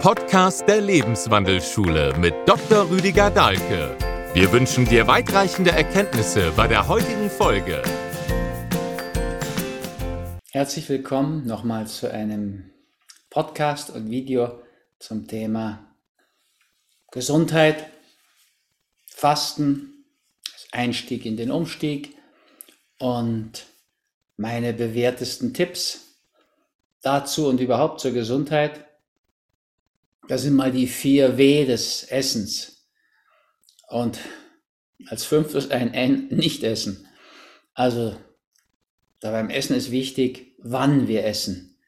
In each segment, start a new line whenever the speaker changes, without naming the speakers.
Podcast der Lebenswandelschule mit Dr. Rüdiger Dahlke. Wir wünschen dir weitreichende Erkenntnisse bei der heutigen Folge.
Herzlich willkommen nochmal zu einem Podcast und Video zum Thema Gesundheit, Fasten, Einstieg in den Umstieg und meine bewährtesten Tipps dazu und überhaupt zur Gesundheit. Das sind mal die vier W des Essens. Und als fünftes ein N, nicht essen. Also da beim Essen ist wichtig, wann wir essen.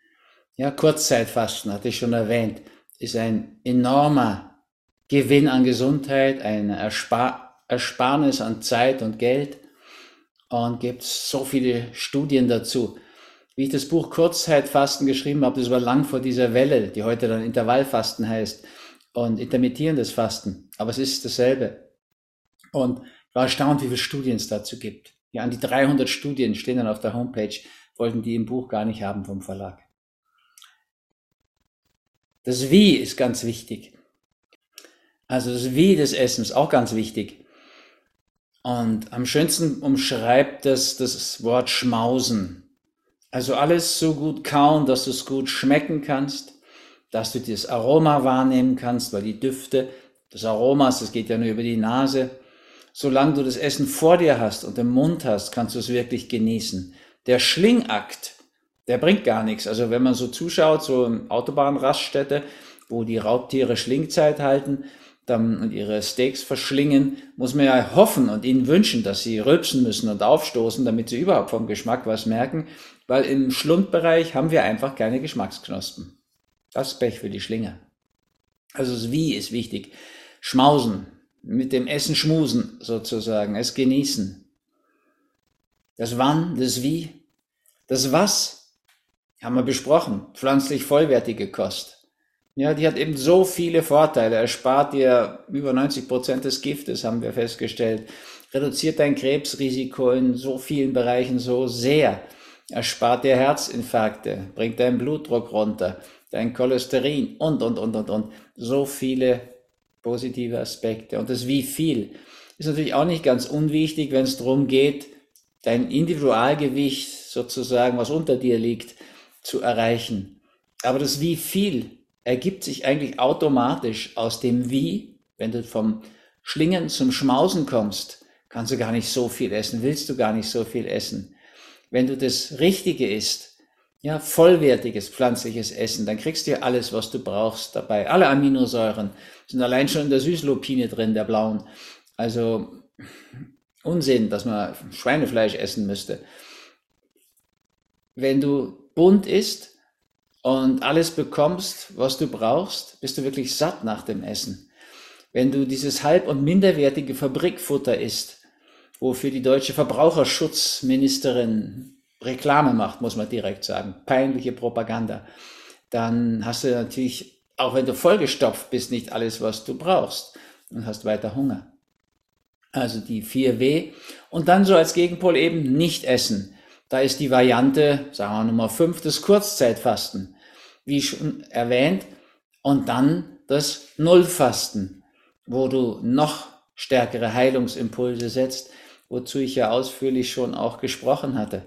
Ja, Kurzzeitfasten, hatte ich schon erwähnt, ist ein enormer Gewinn an Gesundheit, eine Erspar Ersparnis an Zeit und Geld und gibt so viele Studien dazu. Wie ich das Buch Kurzzeitfasten geschrieben habe, das war lang vor dieser Welle, die heute dann Intervallfasten heißt und intermittierendes Fasten. Aber es ist dasselbe. Und ich war erstaunt, wie viele Studien es dazu gibt. Ja, an die 300 Studien stehen dann auf der Homepage, wollten die im Buch gar nicht haben vom Verlag. Das Wie ist ganz wichtig. Also das Wie des Essens auch ganz wichtig. Und am schönsten umschreibt das das Wort Schmausen. Also alles so gut kauen, dass du es gut schmecken kannst, dass du das Aroma wahrnehmen kannst, weil die Düfte des Aromas, das geht ja nur über die Nase. Solange du das Essen vor dir hast und im Mund hast, kannst du es wirklich genießen. Der Schlingakt, der bringt gar nichts. Also wenn man so zuschaut, so in Autobahnraststätte, wo die Raubtiere Schlingzeit halten, dann und ihre Steaks verschlingen, muss man ja hoffen und ihnen wünschen, dass sie rülpsen müssen und aufstoßen, damit sie überhaupt vom Geschmack was merken, weil im Schlundbereich haben wir einfach keine Geschmacksknospen. Das ist Pech für die Schlinge. Also das Wie ist wichtig. Schmausen, mit dem Essen schmusen sozusagen, es genießen. Das Wann, das Wie, das Was haben wir besprochen, pflanzlich vollwertige Kost. Ja, die hat eben so viele Vorteile. Erspart dir über 90 Prozent des Giftes, haben wir festgestellt. Reduziert dein Krebsrisiko in so vielen Bereichen so sehr. Erspart dir Herzinfarkte, bringt deinen Blutdruck runter, dein Cholesterin und, und, und, und, und. So viele positive Aspekte. Und das wie viel ist natürlich auch nicht ganz unwichtig, wenn es darum geht, dein Individualgewicht sozusagen, was unter dir liegt, zu erreichen. Aber das wie viel ergibt sich eigentlich automatisch aus dem Wie, wenn du vom Schlingen zum Schmausen kommst, kannst du gar nicht so viel essen, willst du gar nicht so viel essen. Wenn du das Richtige isst, ja, vollwertiges pflanzliches Essen, dann kriegst du ja alles, was du brauchst dabei. Alle Aminosäuren sind allein schon in der Süßlupine drin, der blauen. Also Unsinn, dass man Schweinefleisch essen müsste. Wenn du bunt isst, und alles bekommst, was du brauchst, bist du wirklich satt nach dem Essen. Wenn du dieses halb- und minderwertige Fabrikfutter isst, wofür die deutsche Verbraucherschutzministerin Reklame macht, muss man direkt sagen, peinliche Propaganda, dann hast du natürlich, auch wenn du vollgestopft bist, nicht alles, was du brauchst und hast weiter Hunger. Also die 4W. Und dann so als Gegenpol eben nicht essen. Da ist die Variante, sagen wir Nummer 5, das Kurzzeitfasten, wie schon erwähnt, und dann das Nullfasten, wo du noch stärkere Heilungsimpulse setzt, wozu ich ja ausführlich schon auch gesprochen hatte,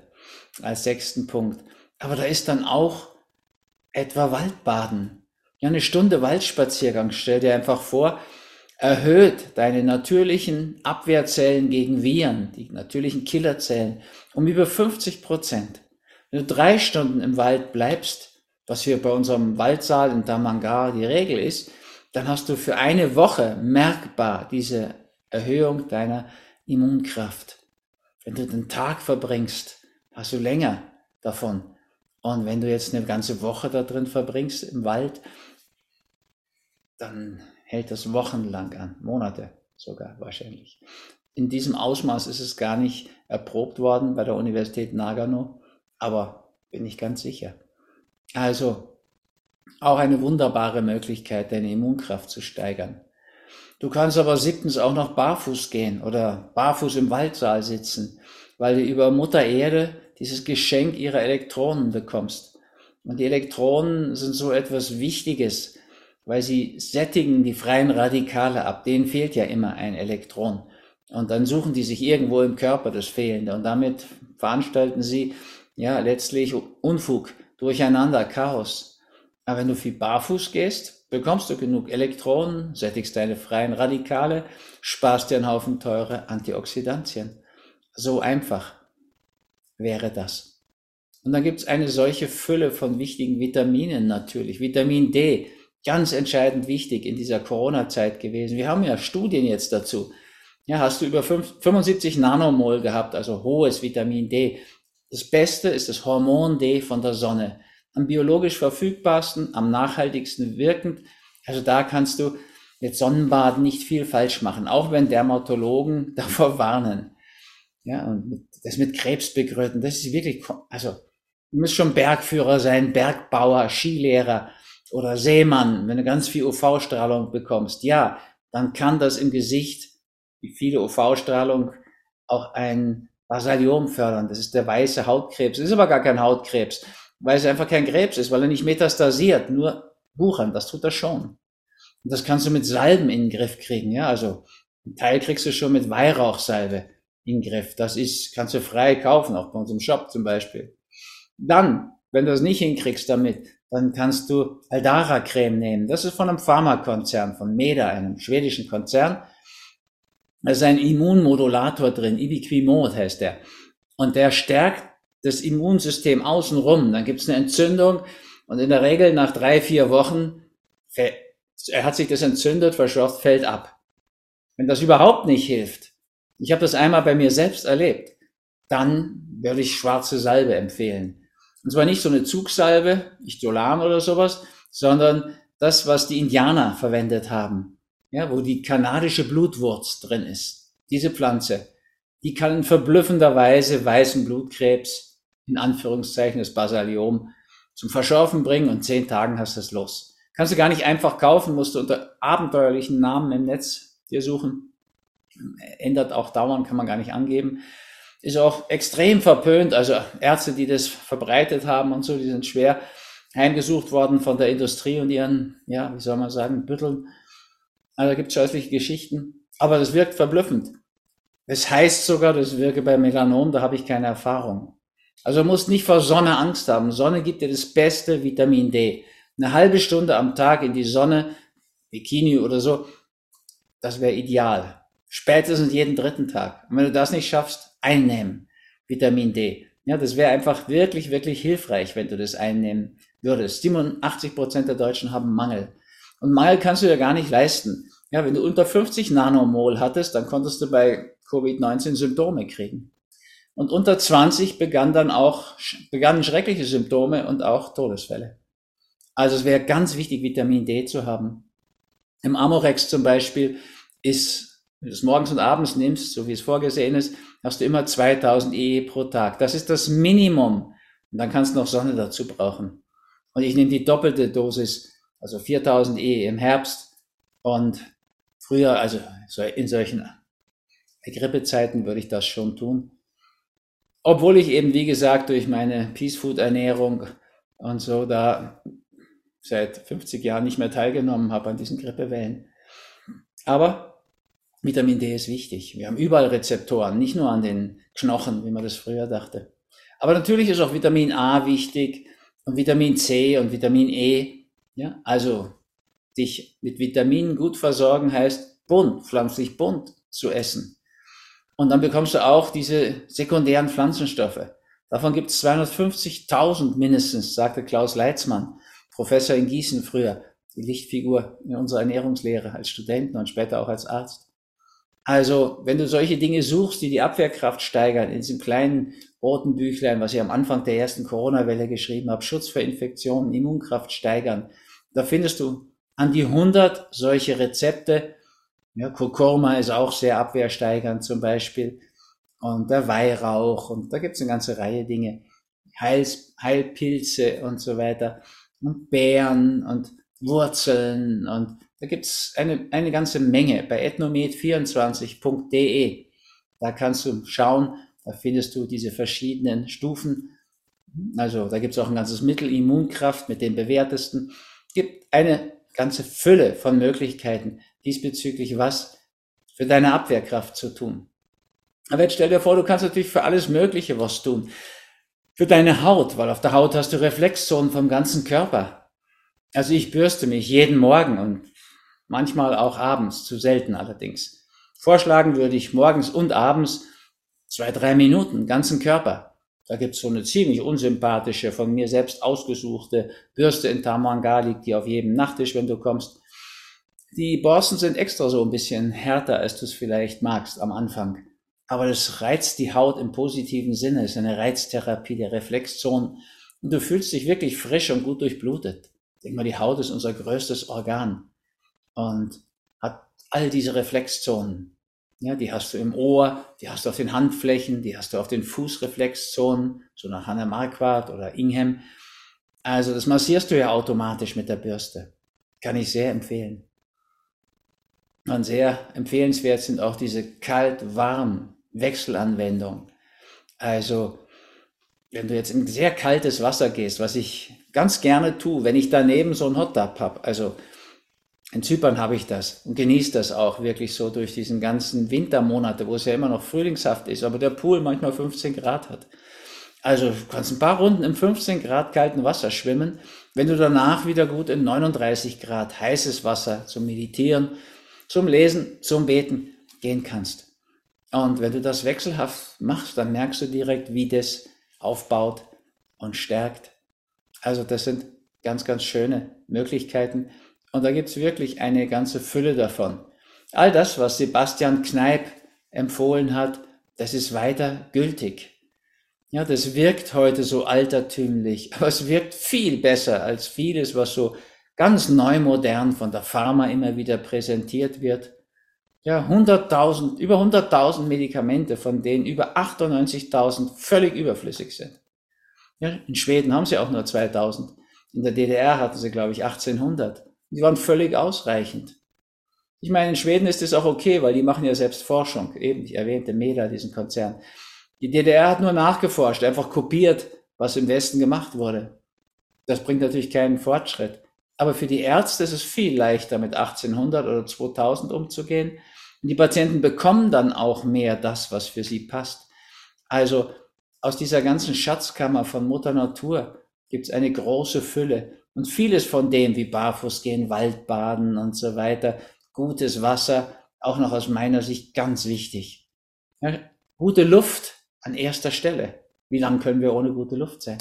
als sechsten Punkt. Aber da ist dann auch etwa Waldbaden. Ja, eine Stunde Waldspaziergang, stell dir einfach vor, erhöht deine natürlichen Abwehrzellen gegen Viren, die natürlichen Killerzellen, um über 50 Prozent. Wenn du drei Stunden im Wald bleibst, was hier bei unserem Waldsaal in Damangar die Regel ist, dann hast du für eine Woche merkbar diese Erhöhung deiner Immunkraft. Wenn du den Tag verbringst, hast du länger davon. Und wenn du jetzt eine ganze Woche da drin verbringst im Wald, dann hält das wochenlang an, Monate sogar wahrscheinlich. In diesem Ausmaß ist es gar nicht erprobt worden bei der Universität Nagano, aber bin ich ganz sicher. Also auch eine wunderbare Möglichkeit, deine Immunkraft zu steigern. Du kannst aber siebtens auch noch barfuß gehen oder barfuß im Waldsaal sitzen, weil du über Mutter Erde dieses Geschenk ihrer Elektronen bekommst. Und die Elektronen sind so etwas Wichtiges weil sie sättigen die freien Radikale ab. Denen fehlt ja immer ein Elektron. Und dann suchen die sich irgendwo im Körper das Fehlende und damit veranstalten sie ja letztlich Unfug, Durcheinander, Chaos. Aber wenn du viel barfuß gehst, bekommst du genug Elektronen, sättigst deine freien Radikale, sparst dir einen Haufen teure Antioxidantien. So einfach wäre das. Und dann gibt es eine solche Fülle von wichtigen Vitaminen natürlich. Vitamin D, ganz entscheidend wichtig in dieser Corona-Zeit gewesen. Wir haben ja Studien jetzt dazu. Ja, hast du über 75 Nanomol gehabt, also hohes Vitamin D. Das Beste ist das Hormon D von der Sonne. Am biologisch verfügbarsten, am nachhaltigsten wirkend. Also da kannst du mit Sonnenbaden nicht viel falsch machen, auch wenn Dermatologen davor warnen. Ja, und das mit Krebs begründen, das ist wirklich, also, du musst schon Bergführer sein, Bergbauer, Skilehrer oder Seemann, wenn du ganz viel UV-Strahlung bekommst. Ja, dann kann das im Gesicht, wie viele UV-Strahlung, auch ein Basaliom fördern. Das ist der weiße Hautkrebs. Das ist aber gar kein Hautkrebs, weil es einfach kein Krebs ist, weil er nicht metastasiert, nur wuchern. Das tut er schon. Und das kannst du mit Salben in den Griff kriegen. Ja, also ein Teil kriegst du schon mit Weihrauchsalbe in den Griff. Das ist, kannst du frei kaufen, auch bei unserem Shop zum Beispiel. Dann, wenn du das nicht hinkriegst damit, dann kannst du Aldara Creme nehmen. Das ist von einem Pharmakonzern, von Meda, einem schwedischen Konzern. Da ist ein Immunmodulator drin, Ibiquimod heißt der. Und der stärkt das Immunsystem außenrum. Dann gibt es eine Entzündung und in der Regel nach drei, vier Wochen er hat sich das entzündet, verschafft, fällt ab. Wenn das überhaupt nicht hilft, ich habe das einmal bei mir selbst erlebt, dann würde ich schwarze Salbe empfehlen. Und zwar nicht so eine Zugsalbe, Ichtolan oder sowas, sondern das, was die Indianer verwendet haben ja, wo die kanadische Blutwurz drin ist. Diese Pflanze, die kann in verblüffender Weise weißen Blutkrebs, in Anführungszeichen das Basaliom, zum Verschärfen bringen und zehn Tagen hast du es los. Kannst du gar nicht einfach kaufen, musst du unter abenteuerlichen Namen im Netz dir suchen. Ändert auch dauernd, kann man gar nicht angeben. Ist auch extrem verpönt, also Ärzte, die das verbreitet haben und so, die sind schwer heimgesucht worden von der Industrie und ihren, ja, wie soll man sagen, Bütteln. Also da gibt es scheußliche Geschichten. Aber das wirkt verblüffend. Es heißt sogar, das wirke bei Melanom, da habe ich keine Erfahrung. Also musst nicht vor Sonne Angst haben. Sonne gibt dir das beste Vitamin D. Eine halbe Stunde am Tag in die Sonne, Bikini oder so, das wäre ideal. Spätestens jeden dritten Tag. Und wenn du das nicht schaffst, einnehmen. Vitamin D. Ja, das wäre einfach wirklich, wirklich hilfreich, wenn du das einnehmen würdest. 87 Prozent der Deutschen haben Mangel. Und Mangel kannst du ja gar nicht leisten. Ja, wenn du unter 50 Nanomol hattest, dann konntest du bei Covid-19 Symptome kriegen. Und unter 20 begann dann auch, begannen schreckliche Symptome und auch Todesfälle. Also es wäre ganz wichtig, Vitamin D zu haben. Im Amorex zum Beispiel ist, wenn du es morgens und abends nimmst, so wie es vorgesehen ist, hast du immer 2000 EE pro Tag. Das ist das Minimum. Und dann kannst du noch Sonne dazu brauchen. Und ich nehme die doppelte Dosis also 4000 E im Herbst und früher, also in solchen Grippezeiten würde ich das schon tun. Obwohl ich eben, wie gesagt, durch meine Peace Food Ernährung und so da seit 50 Jahren nicht mehr teilgenommen habe an diesen Grippewellen. Aber Vitamin D ist wichtig. Wir haben überall Rezeptoren, nicht nur an den Knochen, wie man das früher dachte. Aber natürlich ist auch Vitamin A wichtig und Vitamin C und Vitamin E. Ja, also dich mit Vitaminen gut versorgen heißt bunt, pflanzlich bunt zu essen. Und dann bekommst du auch diese sekundären Pflanzenstoffe. Davon gibt es 250.000 mindestens, sagte Klaus Leitzmann, Professor in Gießen früher, die Lichtfigur in unserer Ernährungslehre als Studenten und später auch als Arzt. Also, wenn du solche Dinge suchst, die die Abwehrkraft steigern, in diesem kleinen roten Büchlein, was ich am Anfang der ersten Corona-Welle geschrieben habe, Schutz vor Infektionen, Immunkraft steigern, da findest du an die 100 solche Rezepte. Ja, Kurkuma ist auch sehr abwehrsteigernd zum Beispiel. Und der Weihrauch und da gibt es eine ganze Reihe Dinge. Heils, Heilpilze und so weiter. Und Beeren und Wurzeln und da gibt es eine, eine ganze Menge bei ethnomed24.de. Da kannst du schauen, da findest du diese verschiedenen Stufen. Also da gibt es auch ein ganzes Mittel Immunkraft mit den bewährtesten gibt eine ganze Fülle von Möglichkeiten diesbezüglich was für deine Abwehrkraft zu tun. Aber jetzt stell dir vor, du kannst natürlich für alles Mögliche was tun. Für deine Haut, weil auf der Haut hast du Reflexzonen vom ganzen Körper. Also ich bürste mich jeden Morgen und manchmal auch abends, zu selten allerdings. Vorschlagen würde ich morgens und abends zwei, drei Minuten, ganzen Körper. Da gibt's so eine ziemlich unsympathische, von mir selbst ausgesuchte Bürste in Tamanga, liegt die auf jedem Nachttisch, wenn du kommst. Die Borsten sind extra so ein bisschen härter, als du es vielleicht magst am Anfang. Aber das reizt die Haut im positiven Sinne, es ist eine Reiztherapie der Reflexzonen. Und du fühlst dich wirklich frisch und gut durchblutet. Denk mal, die Haut ist unser größtes Organ und hat all diese Reflexzonen. Ja, die hast du im Ohr, die hast du auf den Handflächen, die hast du auf den Fußreflexzonen, so nach Hannah Marquardt oder Ingham. Also das massierst du ja automatisch mit der Bürste. Kann ich sehr empfehlen. Und sehr empfehlenswert sind auch diese kalt-warm Wechselanwendungen. Also wenn du jetzt in sehr kaltes Wasser gehst, was ich ganz gerne tue, wenn ich daneben so ein Hot Tub habe, also in Zypern habe ich das und genieße das auch wirklich so durch diesen ganzen Wintermonate, wo es ja immer noch frühlingshaft ist, aber der Pool manchmal 15 Grad hat. Also du kannst ein paar Runden im 15 Grad kalten Wasser schwimmen, wenn du danach wieder gut in 39 Grad heißes Wasser zum Meditieren, zum Lesen, zum Beten gehen kannst. Und wenn du das wechselhaft machst, dann merkst du direkt, wie das aufbaut und stärkt. Also das sind ganz, ganz schöne Möglichkeiten. Und da gibt's wirklich eine ganze Fülle davon. All das, was Sebastian Kneip empfohlen hat, das ist weiter gültig. Ja, das wirkt heute so altertümlich, aber es wirkt viel besser als vieles, was so ganz neu modern von der Pharma immer wieder präsentiert wird. Ja, 100.000, über 100.000 Medikamente, von denen über 98.000 völlig überflüssig sind. Ja, in Schweden haben sie auch nur 2000. In der DDR hatten sie, glaube ich, 1800. Die waren völlig ausreichend. Ich meine, in Schweden ist es auch okay, weil die machen ja selbst Forschung. Eben, ich erwähnte MEDA, diesen Konzern. Die DDR hat nur nachgeforscht, einfach kopiert, was im Westen gemacht wurde. Das bringt natürlich keinen Fortschritt. Aber für die Ärzte ist es viel leichter, mit 1800 oder 2000 umzugehen. Und die Patienten bekommen dann auch mehr das, was für sie passt. Also aus dieser ganzen Schatzkammer von Mutter Natur gibt es eine große Fülle. Und vieles von dem, wie Barfußgehen, Waldbaden und so weiter, gutes Wasser, auch noch aus meiner Sicht ganz wichtig. Ja, gute Luft an erster Stelle. Wie lange können wir ohne gute Luft sein?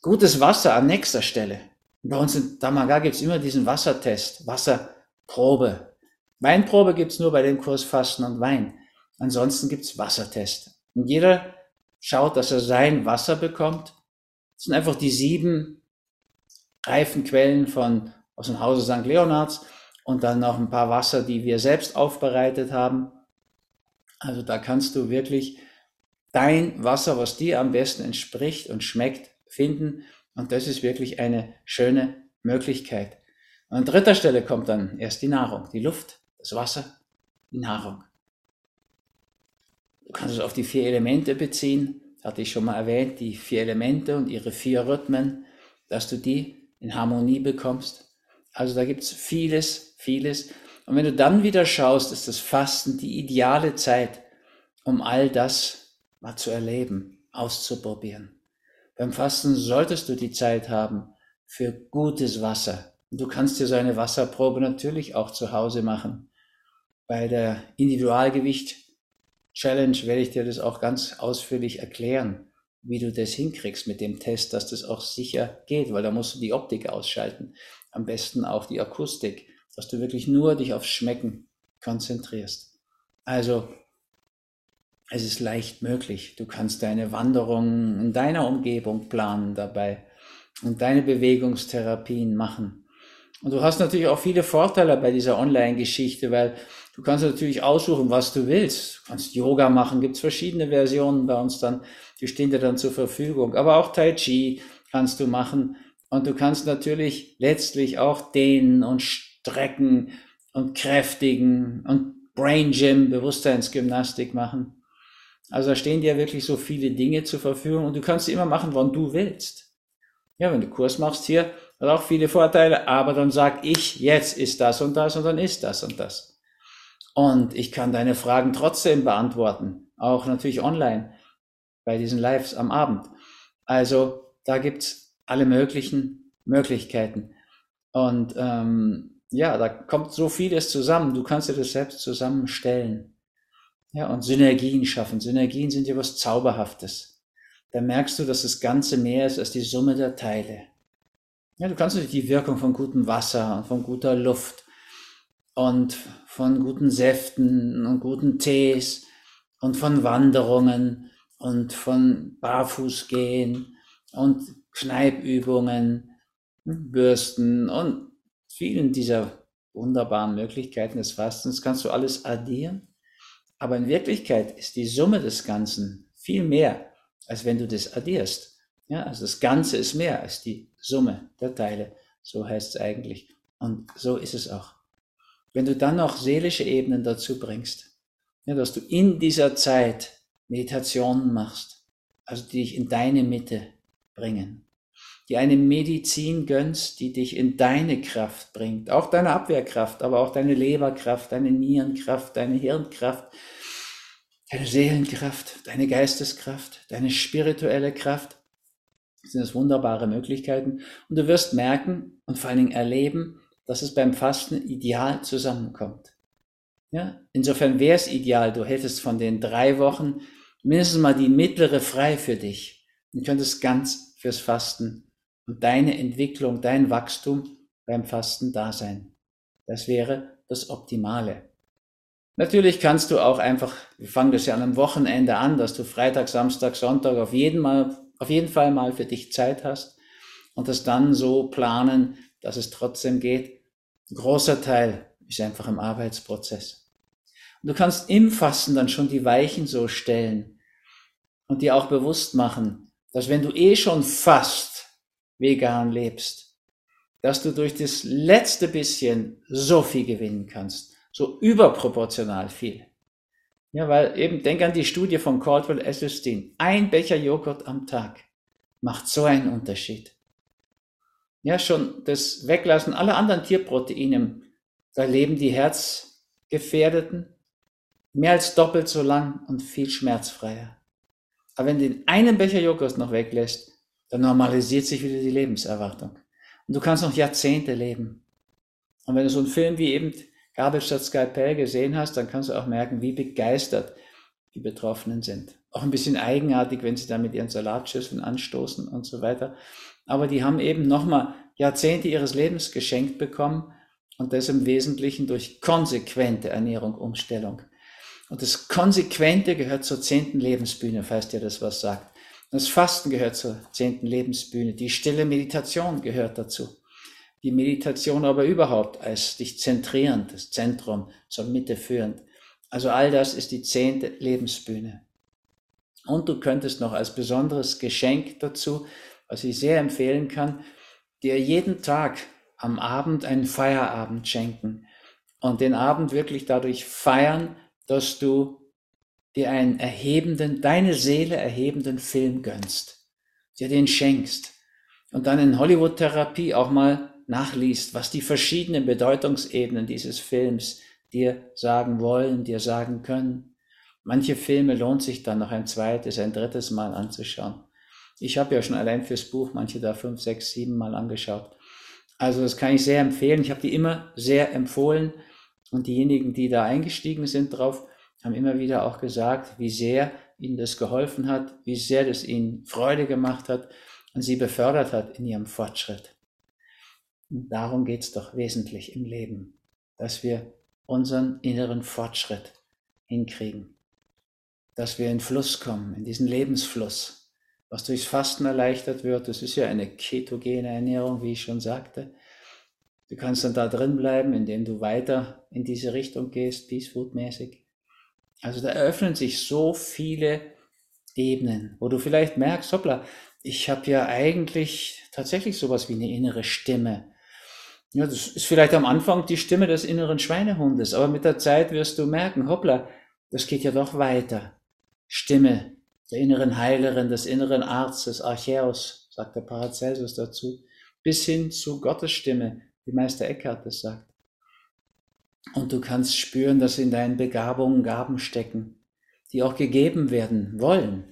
Gutes Wasser an nächster Stelle. Bei uns in Damaga gibt es immer diesen Wassertest, Wasserprobe. Weinprobe gibt es nur bei dem Kurs Fasten und Wein. Ansonsten gibt es Wassertest. Und jeder schaut, dass er sein Wasser bekommt. Das sind einfach die sieben reifen Quellen von, aus dem Hause St. Leonards und dann noch ein paar Wasser, die wir selbst aufbereitet haben. Also da kannst du wirklich dein Wasser, was dir am besten entspricht und schmeckt, finden. Und das ist wirklich eine schöne Möglichkeit. Und an dritter Stelle kommt dann erst die Nahrung, die Luft, das Wasser, die Nahrung. Du kannst es auf die vier Elemente beziehen, hatte ich schon mal erwähnt, die vier Elemente und ihre vier Rhythmen, dass du die in Harmonie bekommst. Also da gibt's vieles, vieles. Und wenn du dann wieder schaust, ist das Fasten die ideale Zeit, um all das mal zu erleben, auszuprobieren. Beim Fasten solltest du die Zeit haben für gutes Wasser. Du kannst dir so eine Wasserprobe natürlich auch zu Hause machen. Bei der Individualgewicht Challenge werde ich dir das auch ganz ausführlich erklären wie du das hinkriegst mit dem Test, dass das auch sicher geht, weil da musst du die Optik ausschalten. Am besten auch die Akustik, dass du wirklich nur dich aufs Schmecken konzentrierst. Also, es ist leicht möglich. Du kannst deine Wanderungen in deiner Umgebung planen dabei und deine Bewegungstherapien machen. Und du hast natürlich auch viele Vorteile bei dieser Online-Geschichte, weil du kannst natürlich aussuchen, was du willst. Du kannst Yoga machen, gibt es verschiedene Versionen bei uns dann die stehen dir dann zur Verfügung. Aber auch Tai Chi kannst du machen. Und du kannst natürlich letztlich auch dehnen und strecken und kräftigen und Brain Gym, Bewusstseinsgymnastik machen. Also da stehen dir wirklich so viele Dinge zur Verfügung und du kannst sie immer machen, wann du willst. Ja, wenn du Kurs machst hier, Hat auch viele Vorteile, aber dann sag ich, jetzt ist das und das und dann ist das und das. Und ich kann deine Fragen trotzdem beantworten, auch natürlich online bei diesen Lives am Abend. Also da gibt's alle möglichen Möglichkeiten. Und ähm, ja, da kommt so vieles zusammen. Du kannst dir das selbst zusammenstellen. Ja, und Synergien schaffen. Synergien sind ja was Zauberhaftes. Da merkst du, dass das Ganze mehr ist als die Summe der Teile. Ja, du kannst natürlich die Wirkung von gutem Wasser und von guter Luft und von guten Säften und guten Tees und von Wanderungen und von Barfußgehen und Schneibübungen, Bürsten und vielen dieser wunderbaren Möglichkeiten des Fastens kannst du alles addieren. Aber in Wirklichkeit ist die Summe des Ganzen viel mehr, als wenn du das addierst. Ja, also das Ganze ist mehr als die Summe der Teile. So heißt es eigentlich. Und so ist es auch. Wenn du dann noch seelische Ebenen dazu bringst, ja, dass du in dieser Zeit Meditationen machst, also die dich in deine Mitte bringen, die eine Medizin gönnst, die dich in deine Kraft bringt, auch deine Abwehrkraft, aber auch deine Leberkraft, deine Nierenkraft, deine Hirnkraft, deine Seelenkraft, deine Geisteskraft, deine spirituelle Kraft, das sind das wunderbare Möglichkeiten. Und du wirst merken und vor allen Dingen erleben, dass es beim Fasten ideal zusammenkommt. Ja? Insofern wäre es ideal, du hättest von den drei Wochen mindestens mal die mittlere frei für dich und könntest ganz fürs Fasten und deine Entwicklung, dein Wachstum beim Fasten da sein. Das wäre das Optimale. Natürlich kannst du auch einfach, wir fangen das ja an einem Wochenende an, dass du Freitag, Samstag, Sonntag auf jeden, mal, auf jeden Fall mal für dich Zeit hast und das dann so planen, dass es trotzdem geht. Ein großer Teil ist einfach im Arbeitsprozess. Und du kannst im Fasten dann schon die Weichen so stellen und dir auch bewusst machen, dass wenn du eh schon fast vegan lebst, dass du durch das letzte bisschen so viel gewinnen kannst so überproportional viel. Ja, weil eben, denk an die Studie von Caldwell Esselstyn. Ein Becher Joghurt am Tag macht so einen Unterschied. Ja, schon das Weglassen aller anderen Tierproteine, da leben die Herzgefährdeten mehr als doppelt so lang und viel schmerzfreier. Aber wenn du den einen Becher Joghurt noch weglässt, dann normalisiert sich wieder die Lebenserwartung. Und du kannst noch Jahrzehnte leben. Und wenn du so einen Film wie eben Gabel statt Skalpell gesehen hast, dann kannst du auch merken, wie begeistert die Betroffenen sind. Auch ein bisschen eigenartig, wenn sie da mit ihren Salatschüsseln anstoßen und so weiter. Aber die haben eben nochmal Jahrzehnte ihres Lebens geschenkt bekommen und das im Wesentlichen durch konsequente Ernährung, Umstellung. Und das Konsequente gehört zur zehnten Lebensbühne, falls dir das was sagt. Das Fasten gehört zur zehnten Lebensbühne. Die stille Meditation gehört dazu die Meditation aber überhaupt als dich zentrierend, das Zentrum zur Mitte führend. Also all das ist die zehnte Lebensbühne. Und du könntest noch als besonderes Geschenk dazu, was ich sehr empfehlen kann, dir jeden Tag am Abend einen Feierabend schenken und den Abend wirklich dadurch feiern, dass du dir einen erhebenden, deine Seele erhebenden Film gönnst, dir den schenkst und dann in Hollywood-Therapie auch mal nachliest, was die verschiedenen Bedeutungsebenen dieses Films dir sagen wollen, dir sagen können. Manche Filme lohnt sich dann noch ein zweites, ein drittes Mal anzuschauen. Ich habe ja schon allein fürs Buch manche da fünf, sechs, sieben Mal angeschaut. Also das kann ich sehr empfehlen. Ich habe die immer sehr empfohlen und diejenigen, die da eingestiegen sind drauf, haben immer wieder auch gesagt, wie sehr ihnen das geholfen hat, wie sehr das ihnen Freude gemacht hat und sie befördert hat in ihrem Fortschritt. Und darum geht's doch wesentlich im Leben, dass wir unseren inneren Fortschritt hinkriegen, dass wir in Fluss kommen, in diesen Lebensfluss, was durchs Fasten erleichtert wird. Das ist ja eine ketogene Ernährung, wie ich schon sagte. Du kannst dann da drin bleiben, indem du weiter in diese Richtung gehst, Peace Food mäßig. Also da eröffnen sich so viele Ebenen, wo du vielleicht merkst, hoppla, ich habe ja eigentlich tatsächlich sowas wie eine innere Stimme. Ja, das ist vielleicht am Anfang die Stimme des inneren Schweinehundes, aber mit der Zeit wirst du merken, hoppla, das geht ja doch weiter. Stimme der inneren Heilerin, des inneren Arztes, Archäus, sagt der Paracelsus dazu. bis hin zu Gottes Stimme, wie Meister Eckhart das sagt. Und du kannst spüren, dass in deinen Begabungen Gaben stecken, die auch gegeben werden wollen,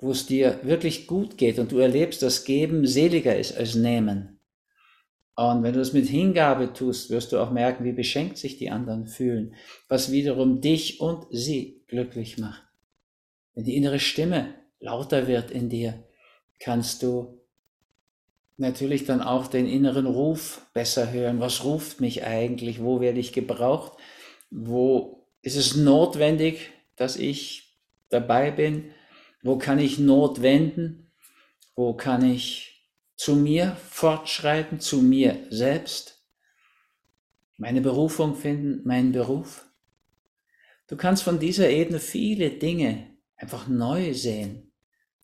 wo es dir wirklich gut geht und du erlebst, dass Geben seliger ist als Nehmen. Und wenn du es mit Hingabe tust, wirst du auch merken, wie beschenkt sich die anderen fühlen, was wiederum dich und sie glücklich macht. Wenn die innere Stimme lauter wird in dir, kannst du natürlich dann auch den inneren Ruf besser hören. Was ruft mich eigentlich? Wo werde ich gebraucht? Wo ist es notwendig, dass ich dabei bin? Wo kann ich Not wenden? Wo kann ich zu mir fortschreiten, zu mir selbst? Meine Berufung finden, meinen Beruf? Du kannst von dieser Ebene viele Dinge einfach neu sehen.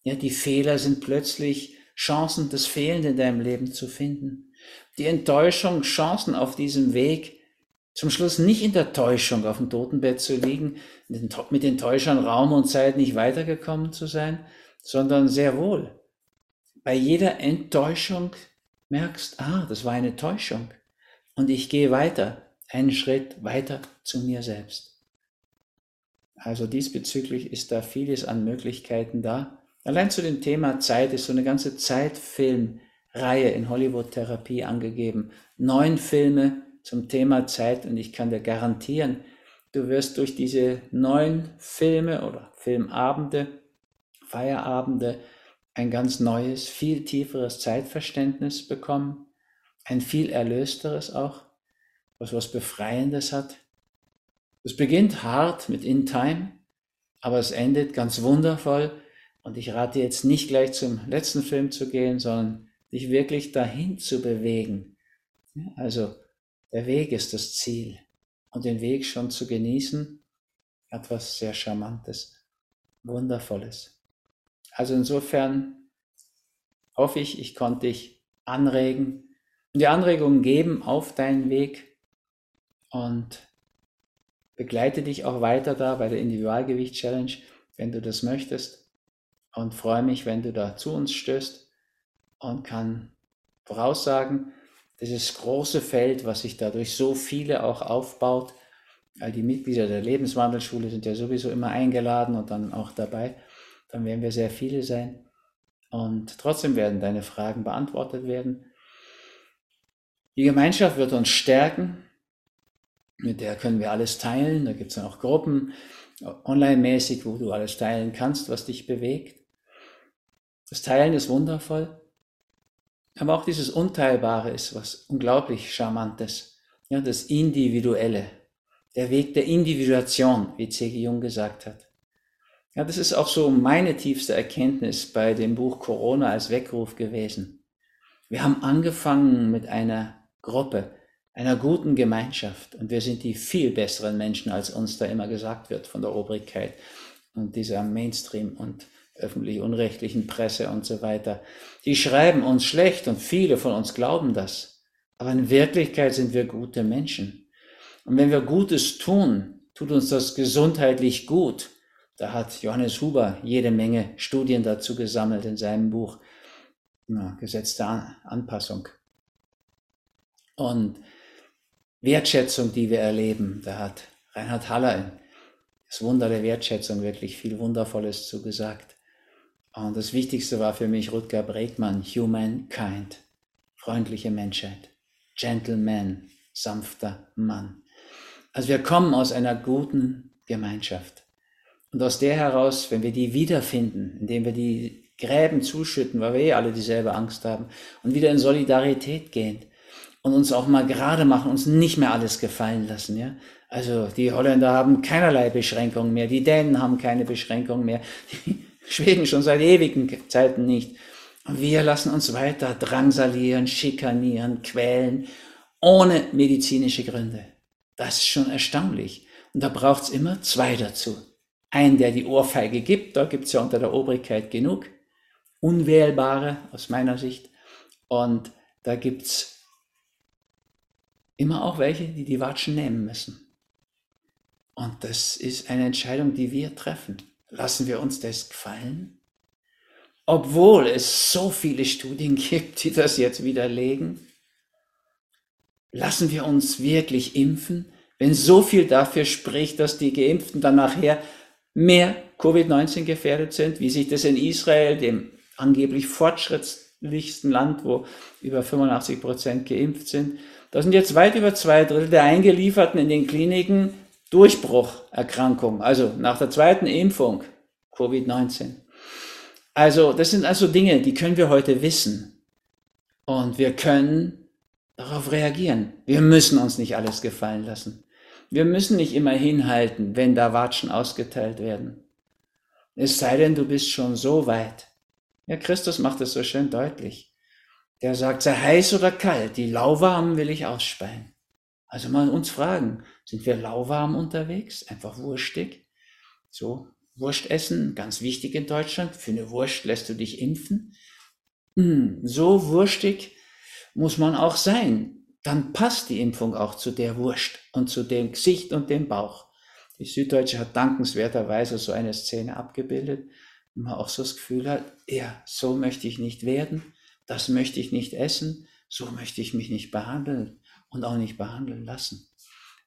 Ja, die Fehler sind plötzlich Chancen, das Fehlende in deinem Leben zu finden. Die Enttäuschung, Chancen auf diesem Weg, zum Schluss nicht in der Täuschung auf dem Totenbett zu liegen, mit den Täuschern Raum und Zeit nicht weitergekommen zu sein, sondern sehr wohl bei jeder Enttäuschung merkst, ah, das war eine Täuschung und ich gehe weiter, einen Schritt weiter zu mir selbst. Also diesbezüglich ist da vieles an Möglichkeiten da. Allein zu dem Thema Zeit ist so eine ganze Zeitfilmreihe in Hollywood Therapie angegeben. Neun Filme zum Thema Zeit und ich kann dir garantieren, du wirst durch diese neun Filme oder Filmabende, Feierabende ein ganz neues, viel tieferes Zeitverständnis bekommen, ein viel erlösteres auch, was was Befreiendes hat. Es beginnt hart mit In Time, aber es endet ganz wundervoll und ich rate jetzt nicht gleich zum letzten Film zu gehen, sondern dich wirklich dahin zu bewegen. Also der Weg ist das Ziel und den Weg schon zu genießen, etwas sehr Charmantes, Wundervolles. Also insofern hoffe ich, ich konnte dich anregen und die Anregungen geben auf deinen Weg und begleite dich auch weiter da bei der Individualgewicht-Challenge, wenn du das möchtest. Und freue mich, wenn du da zu uns stößt und kann voraussagen, dieses große Feld, was sich dadurch so viele auch aufbaut, all die Mitglieder der Lebenswandelschule sind ja sowieso immer eingeladen und dann auch dabei, dann werden wir sehr viele sein. Und trotzdem werden deine Fragen beantwortet werden. Die Gemeinschaft wird uns stärken, mit der können wir alles teilen, da gibt es dann auch Gruppen, online-mäßig, wo du alles teilen kannst, was dich bewegt. Das Teilen ist wundervoll, aber auch dieses Unteilbare ist was unglaublich Charmantes. Ja, das Individuelle, der Weg der Individuation, wie C.G. Jung gesagt hat. Ja, das ist auch so meine tiefste Erkenntnis bei dem Buch Corona als Weckruf gewesen. Wir haben angefangen mit einer Gruppe, einer guten Gemeinschaft und wir sind die viel besseren Menschen, als uns da immer gesagt wird von der Obrigkeit und dieser Mainstream und öffentlich-unrechtlichen Presse und so weiter. Die schreiben uns schlecht und viele von uns glauben das. Aber in Wirklichkeit sind wir gute Menschen. Und wenn wir Gutes tun, tut uns das gesundheitlich gut. Da hat Johannes Huber jede Menge Studien dazu gesammelt in seinem Buch ja, Gesetzte Anpassung. Und Wertschätzung, die wir erleben, da hat Reinhard Haller das Wunder der Wertschätzung wirklich viel Wundervolles zu gesagt. Und das Wichtigste war für mich Rutger Bregmann, Humankind, freundliche Menschheit, Gentleman, sanfter Mann. Also wir kommen aus einer guten Gemeinschaft. Und aus der heraus, wenn wir die wiederfinden, indem wir die Gräben zuschütten, weil wir eh alle dieselbe Angst haben, und wieder in Solidarität gehen und uns auch mal gerade machen, uns nicht mehr alles gefallen lassen, ja. Also die Holländer haben keinerlei Beschränkungen mehr, die Dänen haben keine Beschränkungen mehr, die Schweden schon seit ewigen Zeiten nicht. Und wir lassen uns weiter drangsalieren, schikanieren, quälen, ohne medizinische Gründe. Das ist schon erstaunlich. Und da braucht es immer zwei dazu. Einen, der die Ohrfeige gibt, da gibt es ja unter der Obrigkeit genug. Unwählbare aus meiner Sicht. Und da gibt es immer auch welche, die die Watschen nehmen müssen. Und das ist eine Entscheidung, die wir treffen. Lassen wir uns das gefallen? obwohl es so viele Studien gibt, die das jetzt widerlegen? Lassen wir uns wirklich impfen, wenn so viel dafür spricht, dass die Geimpften dann nachher mehr Covid-19 gefährdet sind, wie sich das in Israel, dem angeblich fortschrittlichsten Land, wo über 85 Prozent geimpft sind, da sind jetzt weit über zwei Drittel der Eingelieferten in den Kliniken Durchbrucherkrankungen, also nach der zweiten Impfung Covid-19. Also das sind also Dinge, die können wir heute wissen und wir können darauf reagieren. Wir müssen uns nicht alles gefallen lassen. Wir müssen nicht immer hinhalten, wenn da Watschen ausgeteilt werden. Es sei denn, du bist schon so weit. Ja, Christus macht es so schön deutlich. Der sagt, sei heiß oder kalt, die lauwarmen will ich ausspeien. Also mal uns fragen, sind wir lauwarm unterwegs? Einfach wurstig? So, Wurst essen, ganz wichtig in Deutschland. Für eine Wurst lässt du dich impfen. Hm, so wurstig muss man auch sein dann passt die Impfung auch zu der Wurst und zu dem Gesicht und dem Bauch. Die Süddeutsche hat dankenswerterweise so eine Szene abgebildet, wo man auch so das Gefühl hat, ja, so möchte ich nicht werden, das möchte ich nicht essen, so möchte ich mich nicht behandeln und auch nicht behandeln lassen.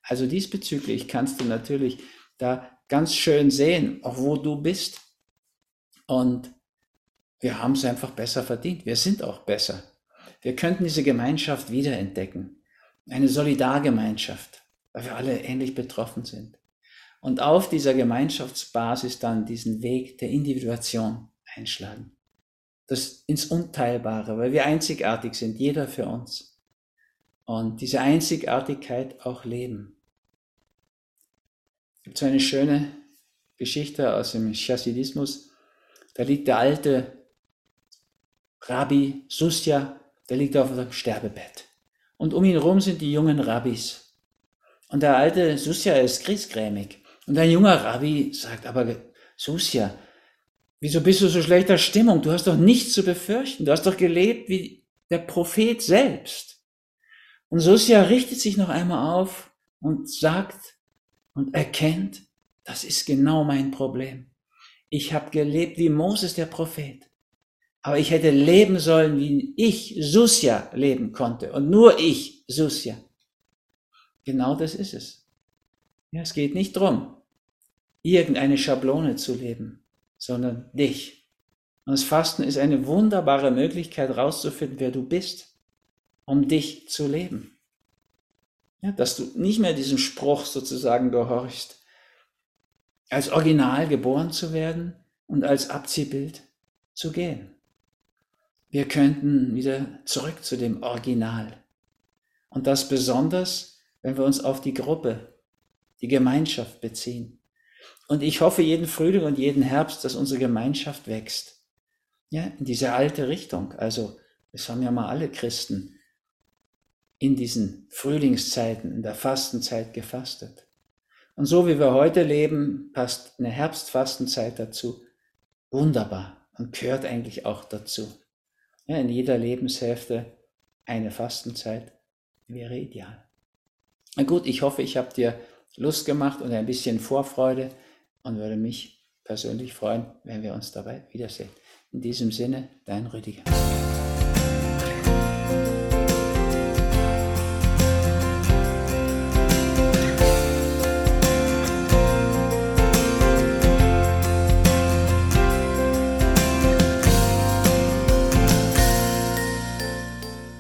Also diesbezüglich kannst du natürlich da ganz schön sehen, auch wo du bist. Und wir haben es einfach besser verdient. Wir sind auch besser. Wir könnten diese Gemeinschaft wiederentdecken. Eine Solidargemeinschaft, weil wir alle ähnlich betroffen sind. Und auf dieser Gemeinschaftsbasis dann diesen Weg der Individuation einschlagen. Das ins Unteilbare, weil wir einzigartig sind, jeder für uns. Und diese Einzigartigkeit auch leben. Es gibt so eine schöne Geschichte aus dem Chassidismus. Da liegt der alte Rabbi Susja der liegt auf seinem Sterbebett. Und um ihn herum sind die jungen Rabbis. Und der alte Susja ist kriegsgrämig. Und ein junger Rabbi sagt, aber Susja, wieso bist du so schlechter Stimmung? Du hast doch nichts zu befürchten. Du hast doch gelebt wie der Prophet selbst. Und Susja richtet sich noch einmal auf und sagt und erkennt, das ist genau mein Problem. Ich habe gelebt wie Moses der Prophet. Aber ich hätte leben sollen, wie ich, Susja, leben konnte. Und nur ich, Susja. Genau das ist es. Ja, es geht nicht drum, irgendeine Schablone zu leben, sondern dich. Und das Fasten ist eine wunderbare Möglichkeit, herauszufinden, wer du bist, um dich zu leben. Ja, dass du nicht mehr diesem Spruch sozusagen gehorchst, als Original geboren zu werden und als Abziehbild zu gehen. Wir könnten wieder zurück zu dem Original. Und das besonders, wenn wir uns auf die Gruppe, die Gemeinschaft beziehen. Und ich hoffe jeden Frühling und jeden Herbst, dass unsere Gemeinschaft wächst. Ja, in diese alte Richtung. Also, das haben ja mal alle Christen in diesen Frühlingszeiten, in der Fastenzeit gefastet. Und so wie wir heute leben, passt eine Herbstfastenzeit dazu. Wunderbar und gehört eigentlich auch dazu. Ja, in jeder Lebenshälfte eine Fastenzeit wäre ideal. Na gut, ich hoffe, ich habe dir Lust gemacht und ein bisschen Vorfreude und würde mich persönlich freuen, wenn wir uns dabei wiedersehen. In diesem Sinne, dein Rüdiger.